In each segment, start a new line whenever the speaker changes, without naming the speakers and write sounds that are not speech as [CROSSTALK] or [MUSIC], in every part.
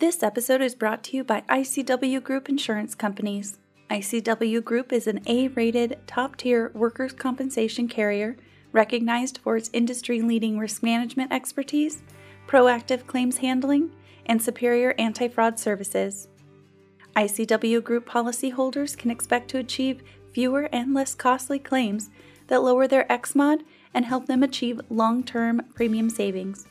This episode is brought to you by ICW Group Insurance Companies. ICW Group is an A rated, top tier workers' compensation carrier recognized for its industry leading risk management expertise, proactive claims handling, and superior anti fraud services. ICW Group policyholders can expect to achieve fewer and less costly claims that lower their XMOD and help them achieve long term premium savings.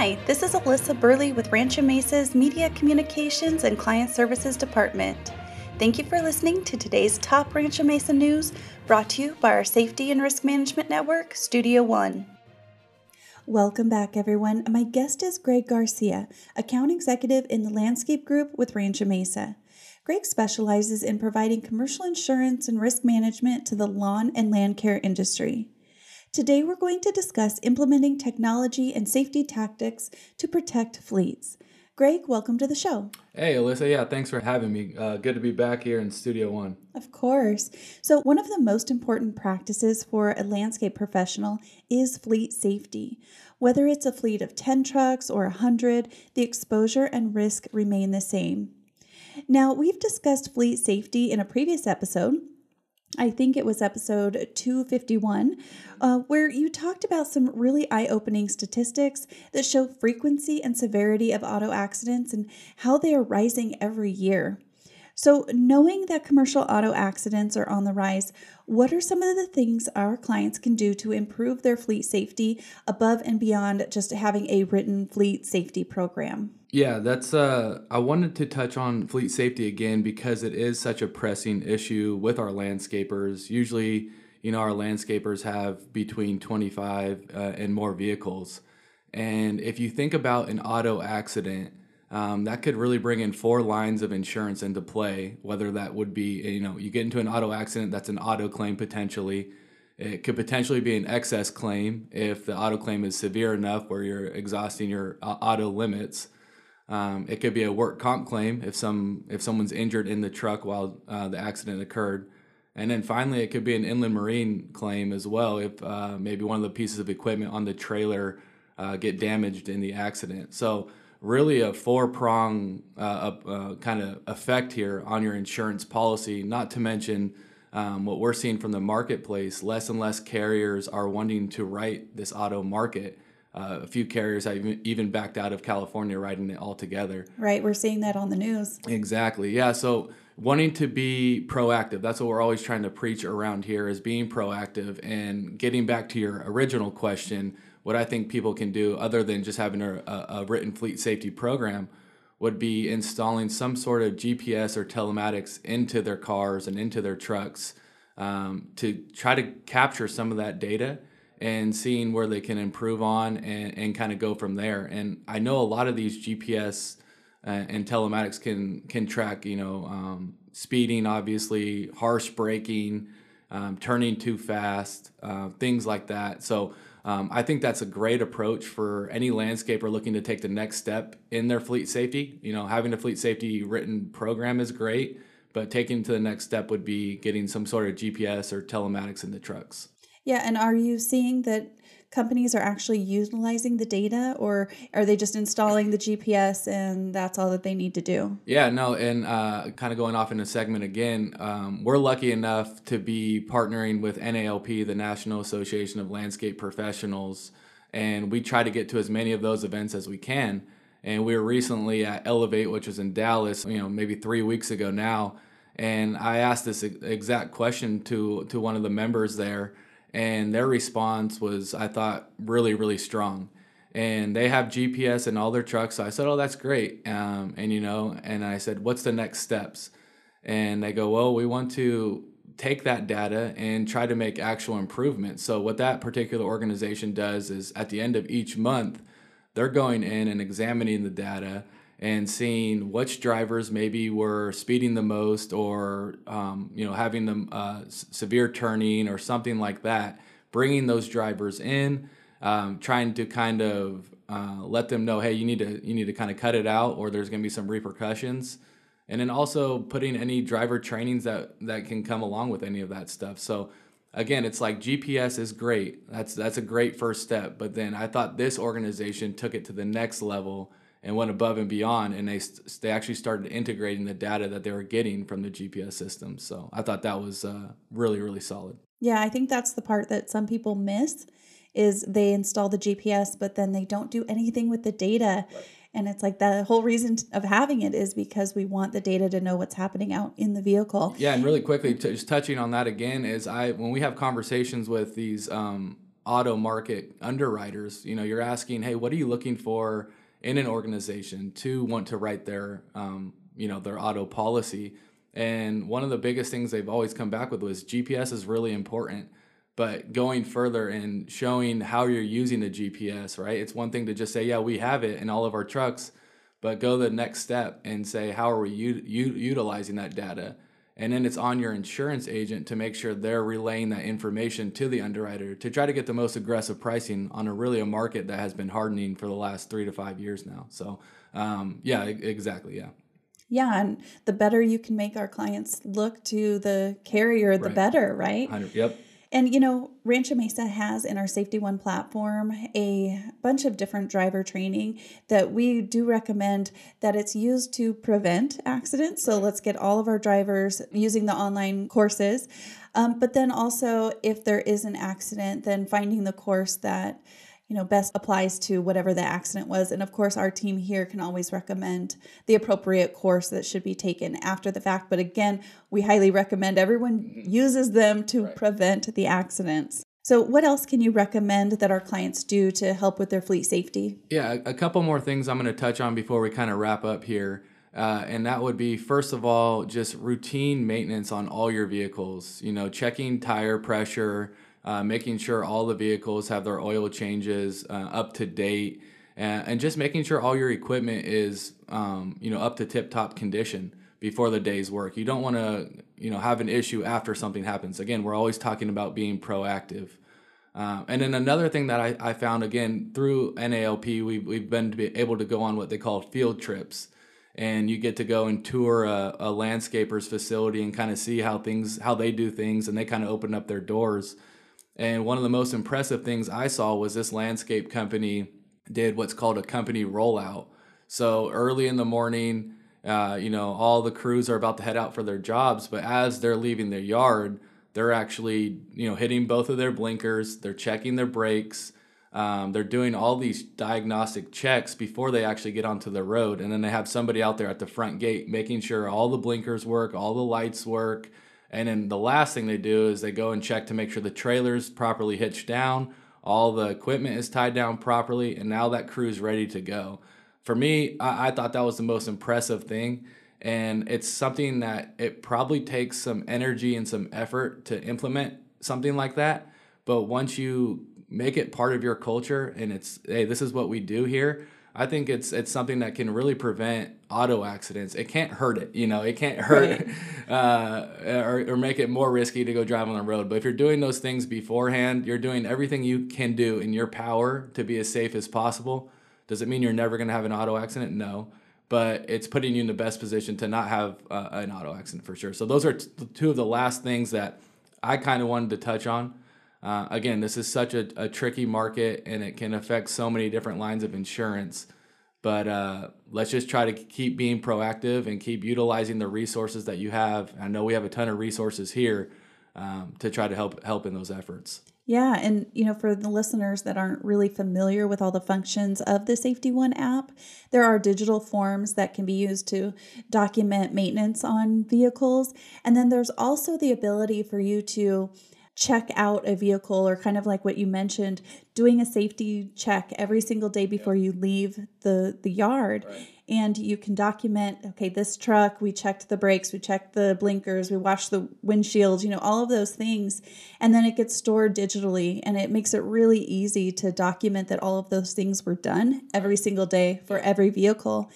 Hi, this is Alyssa Burley with Rancho Mesa's Media Communications and Client Services Department. Thank you for listening to today's top Rancho Mesa news brought to you by our Safety and Risk Management Network, Studio One. Welcome back, everyone. My guest is Greg Garcia, account executive in the Landscape Group with Rancho Mesa. Greg specializes in providing commercial insurance and risk management to the lawn and land care industry. Today, we're going to discuss implementing technology and safety tactics to protect fleets. Greg, welcome to the show.
Hey, Alyssa. Yeah, thanks for having me. Uh, good to be back here in Studio One.
Of course. So, one of the most important practices for a landscape professional is fleet safety. Whether it's a fleet of 10 trucks or 100, the exposure and risk remain the same. Now, we've discussed fleet safety in a previous episode, I think it was episode 251, uh, where you talked about some really eye opening statistics that show frequency and severity of auto accidents and how they are rising every year. So, knowing that commercial auto accidents are on the rise, what are some of the things our clients can do to improve their fleet safety above and beyond just having a written fleet safety program?
Yeah, that's uh I wanted to touch on fleet safety again because it is such a pressing issue with our landscapers. Usually, you know, our landscapers have between 25 uh, and more vehicles. And if you think about an auto accident, um, that could really bring in four lines of insurance into play. Whether that would be, you know, you get into an auto accident, that's an auto claim potentially. It could potentially be an excess claim if the auto claim is severe enough where you're exhausting your uh, auto limits. Um, it could be a work comp claim if some if someone's injured in the truck while uh, the accident occurred, and then finally it could be an inland marine claim as well if uh, maybe one of the pieces of equipment on the trailer uh, get damaged in the accident. So really a four prong uh, uh, kind of effect here on your insurance policy. Not to mention um, what we're seeing from the marketplace, less and less carriers are wanting to write this auto market. Uh, a few carriers have even backed out of California writing it altogether.
Right, we're seeing that on the news.
Exactly. Yeah. So wanting to be proactive. That's what we're always trying to preach around here is being proactive and getting back to your original question what I think people can do, other than just having a, a, written fleet safety program, would be installing some sort of GPS or telematics into their cars and into their trucks um, to try to capture some of that data and seeing where they can improve on and, and kind of go from there. And I know a lot of these GPS uh, and telematics can can track, you know, um, speeding, obviously, harsh braking, um, turning too fast, uh, things like that. So um, I think that's a great approach for any landscaper looking to take the next step in their fleet safety. You know, having a fleet safety written program is great, but taking to the next step would be getting some sort of GPS or telematics in the trucks.
Yeah, and are you seeing that companies are actually utilizing the data or are they just installing the GPS and that's all that they need to do?
Yeah, no, and uh, kind of going off in a segment again, um, we're lucky enough to be partnering with NALP, the National Association of Landscape Professionals, and we try to get to as many of those events as we can. And we were recently at Elevate, which was in Dallas, you know, maybe three weeks ago now. And I asked this exact question to to one of the members there and their response was I thought really really strong. And they have GPS in all their trucks. So I said, "Oh, that's great." Um, and you know, and I said, "What's the next steps?" And they go, "Well, we want to take that data and try to make actual improvements." So what that particular organization does is at the end of each month, they're going in and examining the data and seeing which drivers maybe were speeding the most or um, you know having them uh, severe turning or something like that bringing those drivers in um, trying to kind of uh, let them know hey you need to you need to kind of cut it out or there's going to be some repercussions and then also putting any driver trainings that that can come along with any of that stuff so again, it's like GPS is great. That's that's a great first step. But then I thought this organization took it to the next level and went above and beyond, and they they actually started integrating the data that they were getting from the GPS system. So I thought that was uh, really really solid.
Yeah, I think that's the part that some people miss is they install the GPS, but then they don't do anything with the data. Right. And it's like the whole reason of having it is because we want the data to know what's happening out in the vehicle.
Yeah, and really quickly, t- just touching on that again is I when we have conversations with these um, auto market underwriters, you know, you're asking, hey, what are you looking for in an organization to want to write their, um, you know, their auto policy? And one of the biggest things they've always come back with was GPS is really important but going further and showing how you're using the GPS, right? It's one thing to just say, yeah, we have it in all of our trucks, but go the next step and say, how are we u- u- utilizing that data? And then it's on your insurance agent to make sure they're relaying that information to the underwriter to try to get the most aggressive pricing on a really a market that has been hardening for the last three to five years now. So, um, yeah, exactly. Yeah.
Yeah, and the better you can make our clients look to the carrier, the right. better, right?
Yep.
And you know, Rancho Mesa has in our Safety One platform a bunch of different driver training that we do recommend that it's used to prevent accidents. So let's get all of our drivers using the online courses. Um, but then also, if there is an accident, then finding the course that you know best applies to whatever the accident was. And of course our team here can always recommend the appropriate course that should be taken after the fact. But again we highly recommend everyone uses them to right. prevent the accidents. So what else can you recommend that our clients do to help with their fleet safety?
Yeah a couple more things i'm going to touch on before we kind of wrap up here. Uh, and that would be first of all just routine maintenance on all your vehicles. You know checking tire pressure uh, making sure all the vehicles have their oil changes uh, up to date, and, and, just making sure all your equipment is um, you know up to tip top condition before the day's work. You don't want to you know have an issue after something happens. Again, we're always talking about being proactive. Uh, and then another thing that I, I found again through NALP, we've, we've been to be able to go on what they call field trips and you get to go and tour a, a landscaper's facility and kind of see how things how they do things and they kind of open up their doors and one of the most impressive things I saw was this landscape company did what's called a company rollout. So early in the morning, uh, you know, all the crews are about to head out for their jobs, but as they're leaving their yard, they're actually, you know, hitting both of their blinkers, they're checking their brakes, um, they're doing all these diagnostic checks before they actually get onto the road. And then they have somebody out there at the front gate making sure all the blinkers work, all the lights work, and then the last thing they do is they go and check to make sure the trailer's properly hitched down, all the equipment is tied down properly, and now that crew is ready to go. For me, I, I thought that was the most impressive thing. And it's something that it probably takes some energy and some effort to implement something like that. But once you make it part of your culture and it's, hey, this is what we do here, I think it's it's something that can really prevent auto accidents. It can't hurt it, you know. It can't hurt right. [LAUGHS] uh, or, or make it more risky to go drive on the road. But if you're doing those things beforehand, you're doing everything you can do in your power to be as safe as possible. Does it mean you're never going to have an auto accident? No, but it's putting you in the best position to not have uh, an auto accident for sure. So those are t- two of the last things that I kind of wanted to touch on. Uh, again, this is such a, a, tricky market and it can affect so many different lines of insurance. But uh, let's just try to keep being proactive and keep utilizing the resources that you have. I know we have a ton of resources here um, to try to help help in those efforts.
Yeah, and you know, for the listeners that aren't really familiar with all the functions of the Safety One app, there are digital forms that can be used to document maintenance on vehicles, and then there's also the ability for you to check out a vehicle or kind of like what you mentioned doing a safety check every single day before you leave the the yard. Right. and you can document okay this truck we checked the brakes we checked the blinkers we washed the windshield you know all of those things. And then it gets stored digitally and it makes it really easy to document that all of those things were done every single day for every vehicle.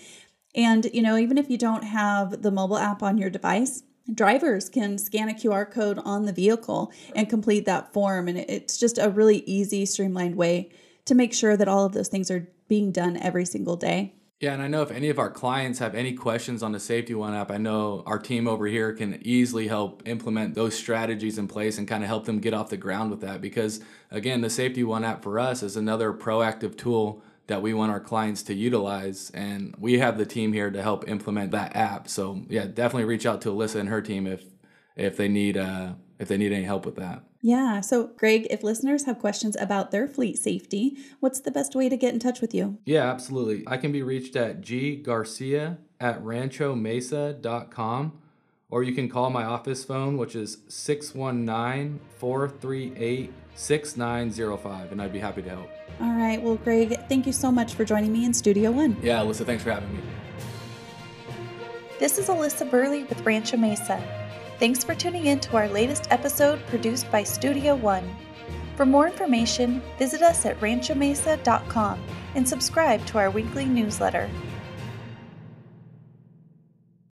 And you know even if you don't have the mobile app on your device drivers can scan a QR code on the vehicle and complete that form. And it's just a really easy, streamlined way to make sure that all of those things are being done every single day.
Yeah, and I know if any of our clients have any questions on the Safety One app, I know our team over here can easily help implement those strategies in place and kind of help them get off the ground with that. Because again, the Safety One app for us is another proactive tool that we want our clients to utilize. And we have the team here to help implement that app. So yeah, definitely reach out to Alyssa and her team if if they need uh, if they need any help with that.
Yeah. So, Greg, if listeners have questions about their fleet safety, what's the best way to get in touch with you?
Yeah, absolutely. I can be reached at ggarcia at ranchomesa.com or you can call my office phone, which is 619 438 6905, and I'd be happy to help.
All right. Well, Greg, thank you so much for joining me in Studio One.
Yeah, Alyssa, thanks for having me.
This is Alyssa Burley with Rancho Mesa. Thanks for tuning in to our latest episode produced by Studio One. For more information, visit us at ranchomesa.com and subscribe to our weekly newsletter.